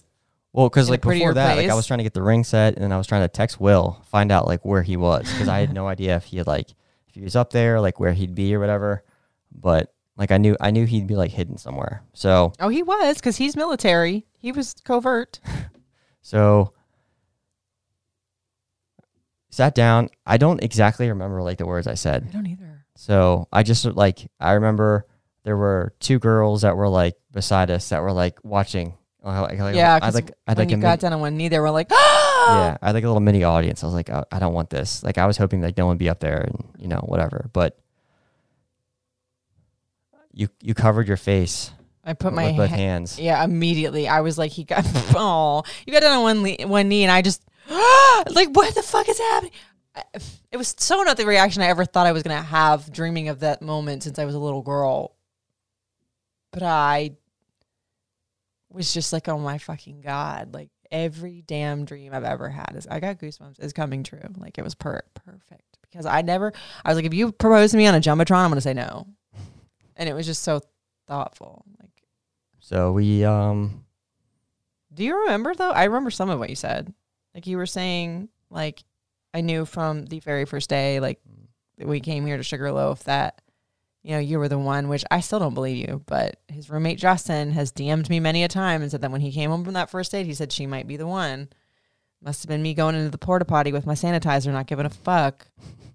Well, because like before that, like I was trying to get the ring set and then I was trying to text Will, find out like where he was because I had no idea if he had like if he was up there, like where he'd be or whatever. But like I knew I knew he'd be like hidden somewhere. So Oh, he was because he's military. He was covert. So sat down. I don't exactly remember like the words I said. I don't either. So I just like I remember there were two girls that were like beside us that were like watching. Uh, Like, like, Yeah, I because like I when like you got down on one knee, they were like, "Ah!" yeah, I had like a little mini audience. I was like, I, I don't want this. Like I was hoping like no one would be up there and you know whatever. But you you covered your face I put my both ha- hands. yeah immediately. I was like, he got oh, you got down on one le- one knee, and I just like, what the fuck is happening? I, it was so not the reaction I ever thought I was gonna have, dreaming of that moment since I was a little girl. But I was just like, oh my fucking god! Like every damn dream I've ever had is I got goosebumps is coming true. Like it was per- perfect because I never. I was like, if you propose to me on a jumbotron, I'm gonna say no, and it was just so thoughtful. Like. So we um Do you remember though? I remember some of what you said. Like you were saying, like I knew from the very first day, like that we came here to Sugarloaf, that you know you were the one. Which I still don't believe you, but his roommate Justin has DM'd me many a time and said that when he came home from that first date, he said she might be the one. Must have been me going into the porta potty with my sanitizer, not giving a fuck.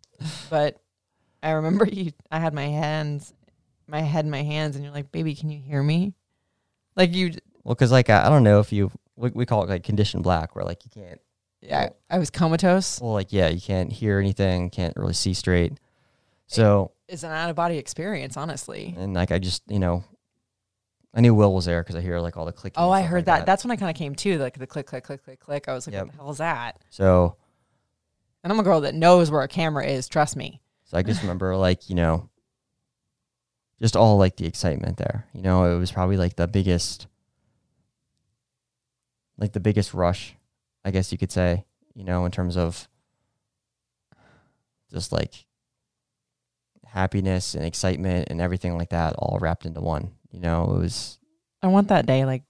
but I remember you. I had my hands, my head in my hands, and you're like, "Baby, can you hear me?" Like you, well because like I, I don't know if you we, we call it like condition black where like you can't yeah. I was comatose. Well, like yeah, you can't hear anything, can't really see straight. So It's an out of body experience, honestly. and like I just you know, I knew Will was there because I hear like all the clicking. Oh, I heard like that. That's when I kind of came to, like the click, click, click, click, click. I was like, Yep. what the hell is that? So And I'm a girl that knows where a camera is. Trust me. so I just remember like you know, just all like the excitement there. You know, it was probably like the biggest, like the biggest rush, I guess you could say. You know, in terms of just like happiness and excitement and everything like that all wrapped into one. You know, it was I want that day like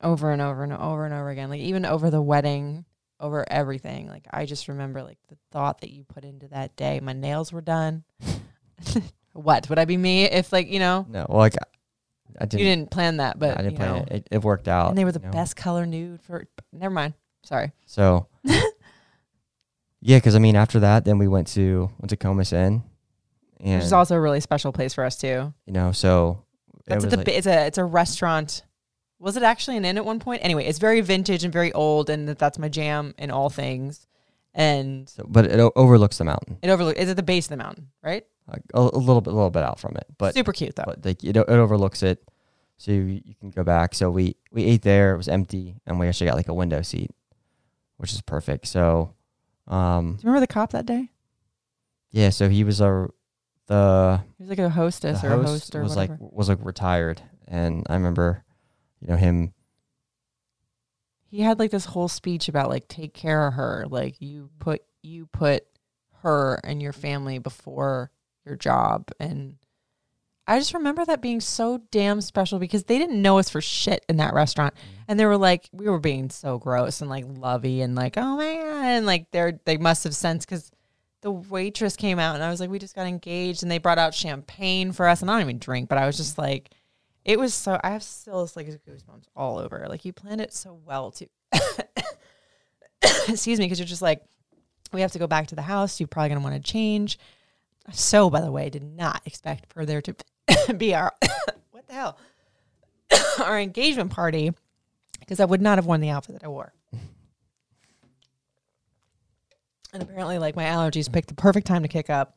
over and over and over and over again. Like even over the wedding, over everything. Like I just remember like the thought that you put into that day. My nails were done. what would I be me if like you know no, well, like I didn't, you didn't plan that, but I didn't you plan know, it. it. It worked out. and they were the you know? best color nude for. Never mind. Sorry. So yeah, because I mean, after that, then we went to went to Comus Inn, and Which is also a really special place for us too. you know, so it That's the like- it's a it's a restaurant. Was it actually an inn at one point? Anyway, it's very vintage and very old, and that- that's my jam in all things. And so, but it o- overlooks the mountain, it overlooks. It's at the base of the mountain, right? like a, a little bit, a little bit out from it, but Super cute though. but like it, it overlooks it, so you, you can go back. So we we ate there; it was empty, and we actually got like a window seat, which is perfect. So, um, Do you remember the cop that day? yeah, so he was a the He was like a hostess or a host host or was whatever. like was like retired, and I remember, you know, him he had like this whole speech about like take care of her, like you put you put her and your family before your job, and I just remember that being so damn special because they didn't know us for shit in that restaurant, mm-hmm. and they were like we were being so gross and like lovey and like oh my god, and like they're they must have sensed because the waitress came out and I was like, we just got engaged and they brought out champagne for us and I don't even drink, but I was just like, it was so I have still this like goosebumps all over. Like you planned it so well too. Excuse me, because you're just like, we have to go back to the house. You're probably gonna want to change. So, by the way, did not expect for there to be our what the hell our engagement party because I would not have worn the outfit that I wore. And apparently, like my allergies picked the perfect time to kick up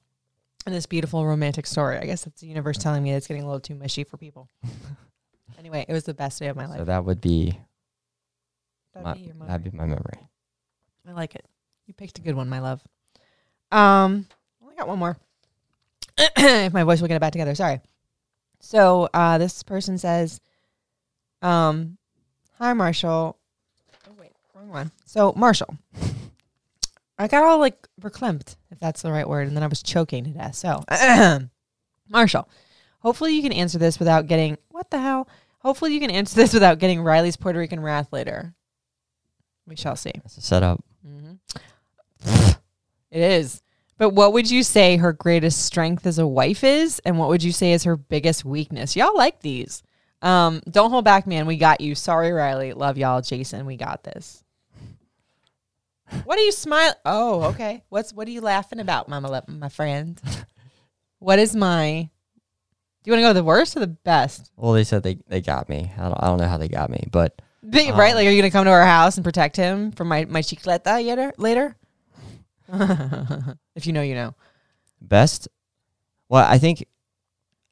in this beautiful romantic story. I guess that's the universe telling me it's getting a little too mushy for people. anyway, it was the best day of my life. so that would be That'd my, be your that'd be my memory. I like it. You picked a good one, my love. Um, I only got one more. if my voice will get it back together, sorry. So, uh, this person says, um, "Hi, Marshall." Oh wait, wrong one. So, Marshall, I got all like verklempt, if that's the right word, and then I was choking to death. So, Marshall, hopefully you can answer this without getting what the hell. Hopefully you can answer this without getting Riley's Puerto Rican wrath later. We shall see. That's a setup. Mm-hmm. It is. But what would you say her greatest strength as a wife is? And what would you say is her biggest weakness? Y'all like these. Um, don't hold back, man. We got you. Sorry, Riley. Love y'all. Jason, we got this. What are you smiling? Oh, okay. What's what are you laughing about, Mama my friend? What is my Do you want to go to the worst or the best? Well, they said they, they got me. I don't, I don't know how they got me, but Big- right? Like, are you gonna come to our house and protect him from my my chancleta later? Later, if you know, you know. best. Well, I think,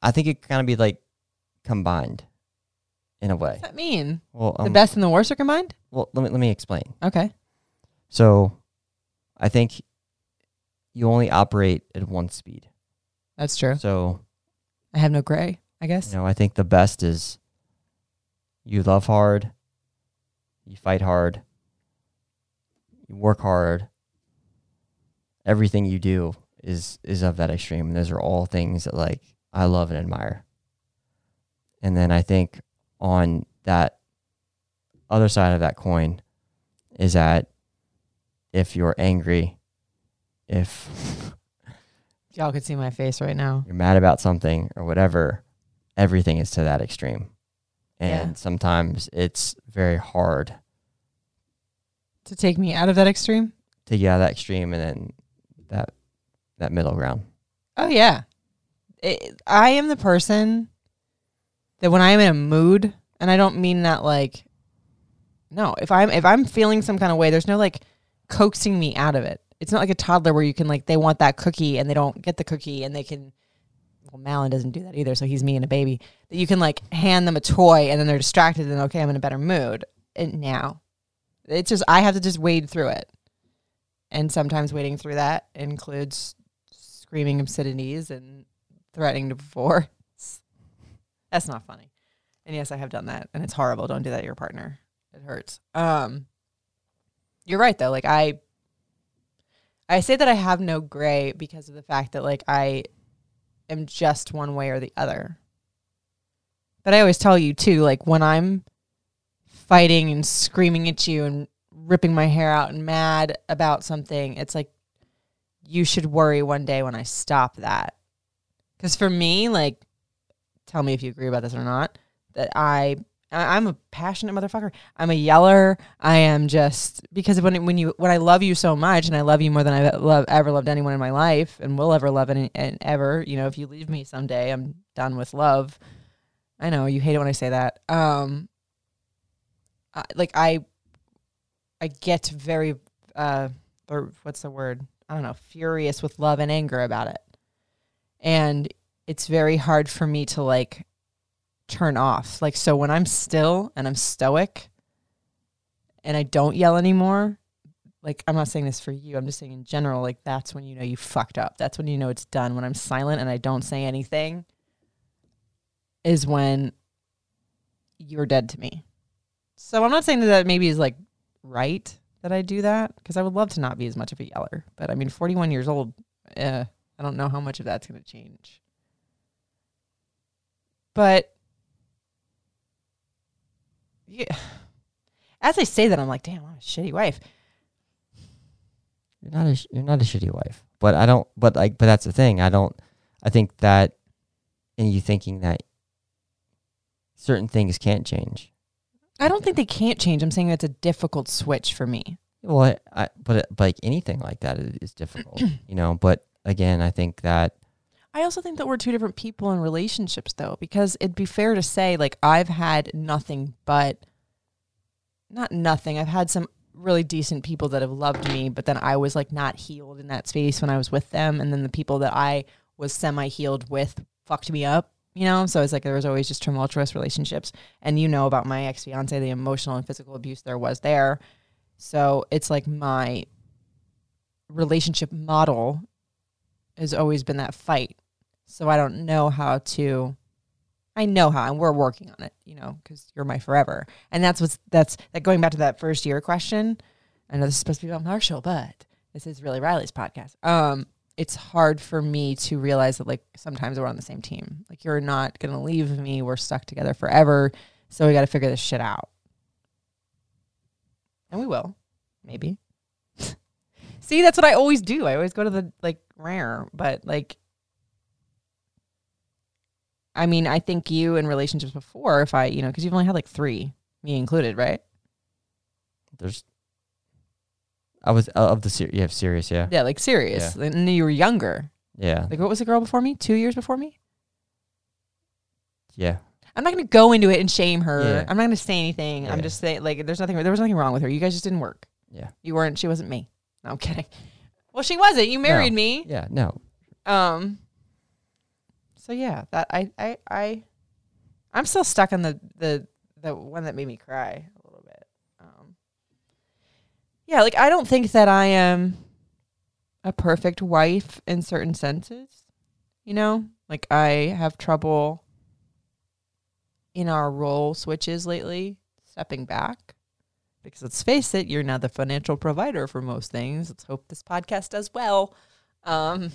I think it kind of be like combined, in a way. What's that mean? Well, The um, best and the worst are combined. well, let me let me explain. Okay. So, I think you only operate at one speed. That's true. So, I have no gray, I guess. you know, I think the best is you love hard, you fight hard, you work hard. Everything you do is is of that extreme. And those are all things that like I love and admire. And then I think on that other side of that coin is that if you're angry, if Y'all could see my face right now. you're mad about something or whatever, everything is to that extreme. And Yeah. sometimes it's very hard To take me out of that extreme? to get out of that extreme and then that that middle ground. Oh yeah. It, I am the person that when I am in a mood, and I don't mean that like no, if I'm if I'm feeling some kind of way, there's no like coaxing me out of it. It's not like a toddler where you can like they want that cookie and they don't get the cookie and they can well Malin doesn't do that either, so he's me and a baby. That you can like hand them a toy and then they're distracted and okay, I'm in a better mood. And now it's just I have to just wade through it. And sometimes wading through that includes screaming obscenities and threatening divorce. That's not funny. And yes, I have done that, and it's horrible. Don't do that to your partner. It hurts. Um, you're right though. Like I, I say that I have no gray because of the fact that like I am just one way or the other. But I always tell you too, like when I'm fighting and screaming at you and ripping my hair out and mad about something, it's like you should worry one day when I stop that. Because for me, like, tell me if you agree about this or not, that I I'm a passionate motherfucker. I'm a yeller. I am just because when when you when I love you so much and I love you more than I've love, ever loved anyone in my life and will ever love any and ever. You know, if you leave me someday, I'm done with love. I know you hate it when I say that. Um, I, like I, I get very uh, or what's the word? I don't know, furious with love and anger about it, and it's very hard for me to like turn off. Like so when I'm still and I'm stoic and I don't yell anymore, like I'm not saying this for you, I'm just saying in general, like that's when you know you fucked up. That's when you know it's done. When I'm silent and I don't say anything is when you're dead to me. So I'm not saying that, that maybe is like right that I do that because I would love to not be as much of a yeller. But I mean 41 years old, eh, I don't know how much of that's going to change. But yeah. As I say that, I'm like, damn, I'm a shitty wife. You're not a sh- you're not a shitty wife. But I don't. But like, but that's the thing. I don't. I think that, and you thinking that certain things can't change. I don't think they can't change. I'm saying it's a difficult switch for me. Well, I, I but, like anything like that is, is difficult, you know. But again, I think that I also think that we're two different people in relationships, though, because it'd be fair to say, like, I've had nothing but not nothing. I've had some really decent people that have loved me, but then I was like not healed in that space when I was with them. And then the people that I was semi healed with fucked me up, you know? So it's like there was always just tumultuous relationships. And you know about my ex fiance, the emotional and physical abuse there was there. So it's like my relationship model has always been that fight. So I don't know how to. I know how, and we're working on it. You know, because you're my forever, and that's what's that's that. Going back to that first year question, I know this is supposed to be about Marshall, but this is really Riley's podcast. Um, it's hard for me to realize that like sometimes we're on the same team. Like you're not gonna leave me. We're stuck together forever. So we got to figure this shit out, and we will, maybe. See, that's what I always do. I always go to the like rare, but like I mean, I think you in relationships before, if I, you know, because you've only had like three, me included, right? there's. I was uh, of the ser- you have serious, yeah, Yeah, like serious. And you were younger. yeah, Like, what was the girl before me? Two years before me? yeah. I'm not going to go into it and shame her. Yeah. I'm not going to say anything. I'm just saying, like, there's nothing, there was nothing wrong with her. You guys just didn't work. Yeah. You weren't, she wasn't me. No, I'm kidding. Well, she wasn't. You married No. me. Yeah, no, Um. So yeah, that I I I, I'm still stuck on the the the one that made me cry a little bit. Um. Yeah, like I don't think that I am a perfect wife in certain senses. You know, like I have trouble in our role switches lately, stepping back. Because let's face it, you're now the financial provider for most things. Let's hope this podcast does well. Um,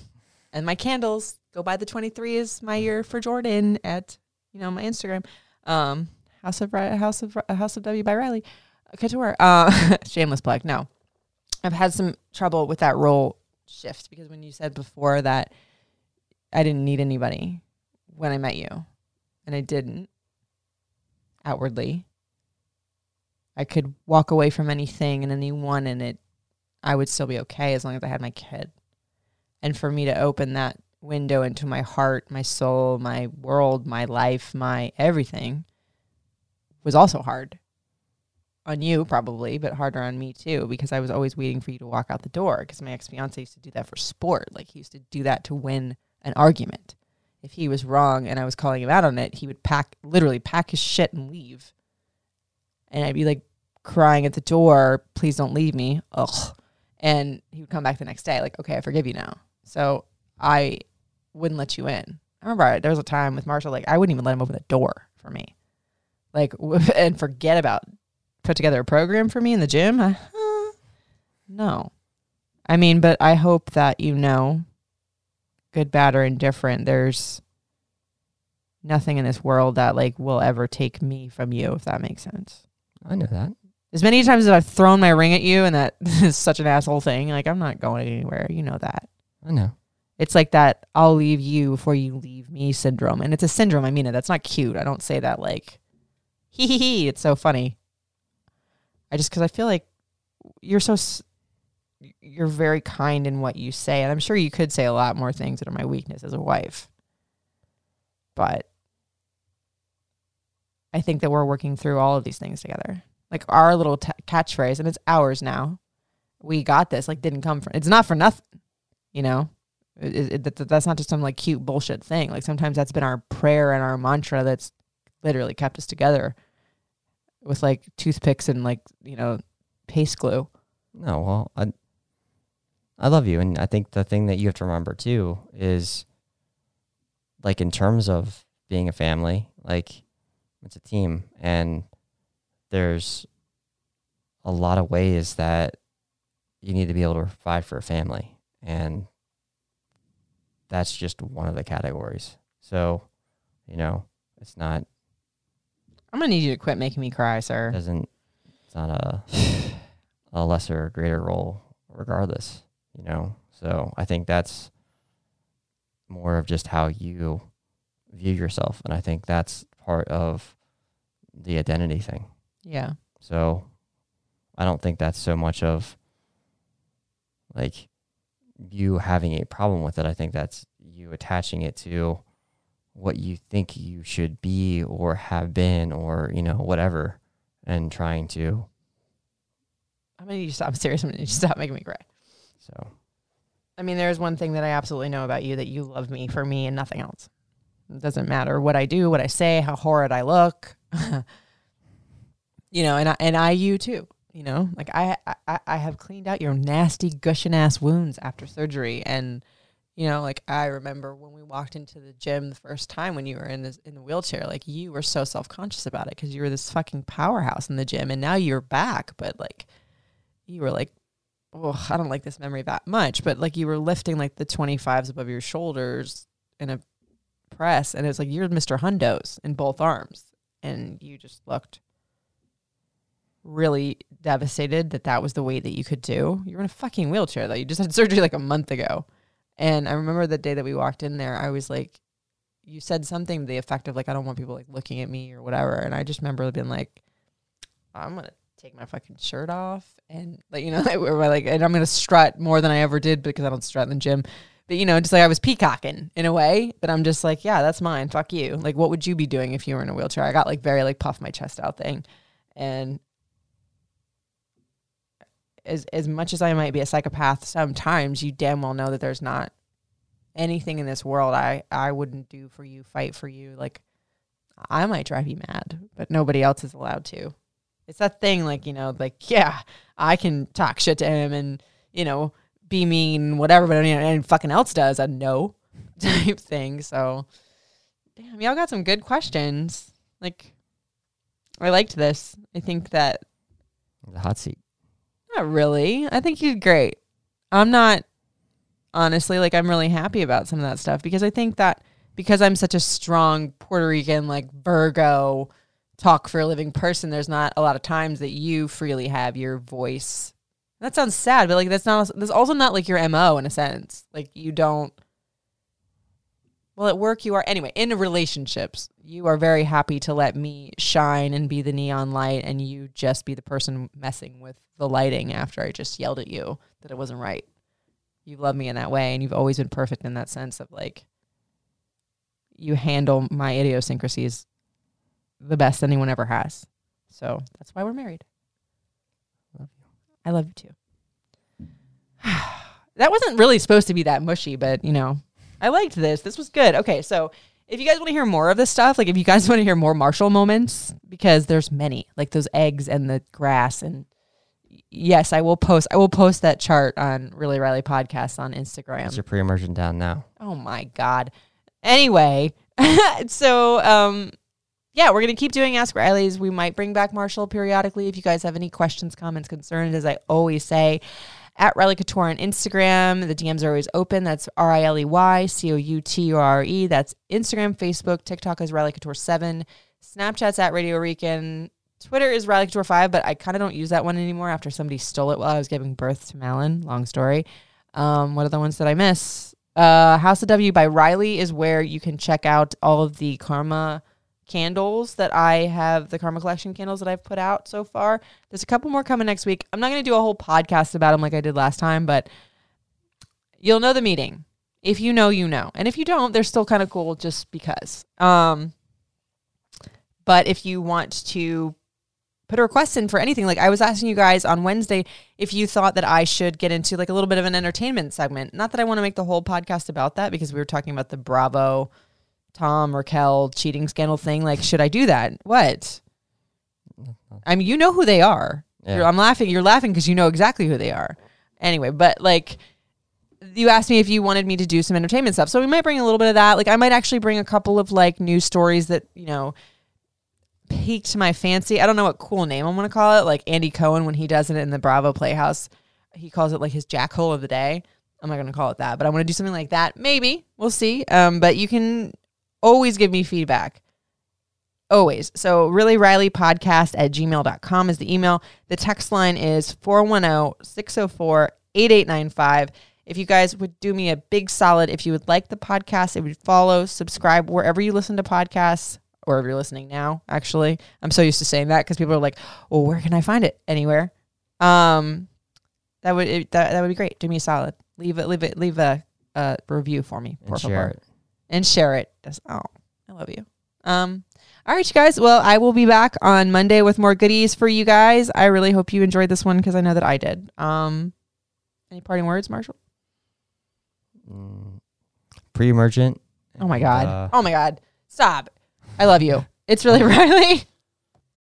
and my candles go by the 23 is my year for Jordan at you know my Instagram um House of House of House of W by Riley Couture uh shameless plug no I've had some trouble with that role shift because when you said before that I didn't need anybody when I met you and I didn't outwardly I could walk away from anything and anyone and it I would still be okay as long as I had my kid and for me to open that window into my heart, my soul, my world, my life, my everything was also hard on you probably, but harder on me too because I was always waiting for you to walk out the door because my ex-fiance used to do that for sport. Like he used to do that to win an argument. If he was wrong and I was calling him out on it, he would pack literally pack his shit and leave. And I'd be like crying at the door, please don't leave me. Ugh. And he would come back the next day, like, okay, I forgive you now. So I wouldn't let you in. I remember I, there was a time with Marshall, like I wouldn't even let him open the door for me, like and forget about put together a program for me in the gym. I, no, I mean, but I hope that you know, good, bad, or indifferent, there's nothing in this world that like will ever take me from you, if that makes sense. I know that. As many times as I've thrown my ring at you and that is such an asshole thing, like I'm not going anywhere. You know that. I know. It's like that I'll leave you before you leave me syndrome. And it's a syndrome. I mean it. That's not cute. I don't say that like hee hee hee. It's so funny. I just, cause I feel like you're so, you're very kind in what you say. And I'm sure you could say a lot more things that are my weakness as a wife. But I think that we're working through all of these things together. Like our little t- catchphrase, and it's ours now. We got this. Like didn't come from. It's not for nothing, you know. It, it, that- that's not just some like cute bullshit thing. Like sometimes that's been our prayer and our mantra that's literally kept us together with like toothpicks and like you know paste glue. No, well, I I love you, and I think the thing that you have to remember too is, like, in terms of being a family, like, it's a team, and there's a lot of ways that you need to be able to provide for a family, and that's just one of the categories. So, you know, it's not I'm gonna need you to quit making me cry, sir. doesn't it's not a a lesser or greater role regardless you know so i think that's more of just how you view yourself and i think that's part of the identity thing Yeah, so i don't think that's so much of like you having a problem with it i think that's you attaching it to what you think you should be or have been or you know whatever and trying to I'm gonna need you to stop. I'm serious. I'm gonna need you to stop making me cry. so I mean, there's one thing that I absolutely know about you that you love me for me and nothing else. It doesn't matter what I do, what I say, how horrid I look. you know, and I, and I you too. You know, like I, I I have cleaned out your nasty gushing ass wounds after surgery, and you know, like I remember when we walked into the gym the first time when you were in this in the wheelchair, like you were so self conscious about it because you were this fucking powerhouse in the gym, and now you're back, but like you were like oh, I don't like this memory that much, but like you were lifting like the 25s above your shoulders in a press, and it's like you're Mr. Hundos in both arms, and you just looked really devastated that that was the weight that you could do. You were in a fucking wheelchair though. You just had surgery like a month ago, and I remember the day that we walked in there, I was like, you said something to the effect of like, I don't want people like looking at me or whatever, and I just remember being like, I'm gonna take my fucking shirt off and like you know like, like and I'm gonna strut more than I ever did because I don't strut in the gym. But you know, just like I was peacocking in a way, but I'm just like, yeah, that's mine. Fuck you. Like, what would you be doing if you were in a wheelchair? I got like very like puff my chest out thing, and as as much as I might be a psychopath, sometimes you damn well know that there's not anything in this world I I wouldn't do for you, fight for you. Like, I might drive you mad, but nobody else is allowed to. It's that thing, like, you know, like, yeah, I can talk shit to him and, you know, be mean, whatever, but anyone fucking else does, a no type thing. So, damn, y'all got some good questions. Like, I liked this. I think that, the hot seat not really. I think you did great. I'm not, honestly, like, I'm really happy about some of that stuff because I think that because I'm such a strong Puerto Rican, like, Virgo, talk for a living person, there's not a lot of times that you freely have your voice. That sounds sad, but like that's not that's also not like your MO in a sense. Like you don't well at work you are anyway, in relationships, you are very happy to let me shine and be the neon light and you just be the person messing with the lighting after I just yelled at you that it wasn't right. You love me in that way and you've always been perfect in that sense of like you handle my idiosyncrasies the best anyone ever has. So that's why we're married. I love you too. that wasn't really supposed to be that mushy, but you know, I liked this. This was good. Okay, so if you guys want to hear more of this stuff, like if you guys want to hear more Marshall moments, because there's many, like those eggs and the grass and yes, I will post I will post that chart on Really Riley podcast on Instagram. Is your pre-emergent down now? Oh my god. Anyway, so um yeah, we're gonna keep doing Ask Riley's. We might bring back Marshall periodically if you guys have any questions, comments, concerns, as I always say. at Riley Couture on Instagram. The DMs are always open. That's R I L E Y C O U T U R E. That's Instagram, Facebook, TikTok is Riley Couture seven, Snapchat's at Radio Rican. Twitter is Riley Couture five, but I kind of don't use that one anymore after somebody stole it while I was giving birth to Malin. Long story. Um, what are the ones that I miss? Uh, House of W by Riley is where you can check out all of the Karma candles that I have, the Karma Collection candles that I've put out so far. There's a couple more coming next week. I'm not going to do a whole podcast about them like I did last time, but you'll know the meeting. If you know, you know. And if you don't, they're still kind of cool just because. Um, but if you want to put a request in for anything, like I was asking you guys on Wednesday if you thought that I should get into like a little bit of an entertainment segment. Not that I want to make the whole podcast about that because we were talking about the Bravo Tom Raquel cheating scandal thing. Like, should I do that? What? I mean, you know who they are. Yeah. I'm laughing. You're laughing because you know exactly who they are. Anyway, but like, you asked me if you wanted me to do some entertainment stuff. So we might bring a little bit of that. Like, I might actually bring a couple of like news stories that, you know, piqued my fancy. I don't know what cool name I'm going to call it. Like Andy Cohen, when he does it in the Bravo Playhouse, he calls it like his jackhole of the day. I'm not going to call it that, but I want to do something like that. Maybe we'll see. Um, but you can always give me feedback. Always. So, really, Riley podcast at gmail.com is the email. The text line is 410 604 8895. If you guys would do me a big solid, if you would like the podcast, if you would follow, subscribe wherever you listen to podcasts, or if you're listening now, actually. I'm so used to saying that because people are like, well, where can I find it? Anywhere. Um, that would it, that, that would be great. Do me a solid. Leave it, leave it, leave a, a review for me. Por share favor it. And share it. That's- oh, I love you. Um, all right, you guys. Well, I will be back on Monday with more goodies for you guys. I really hope you enjoyed this one because I know that I did. Um, any parting words, Marshall? Mm, pre-emergent. Oh my god. uh, oh my god. Stop. I love you. It's really Riley.